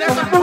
never.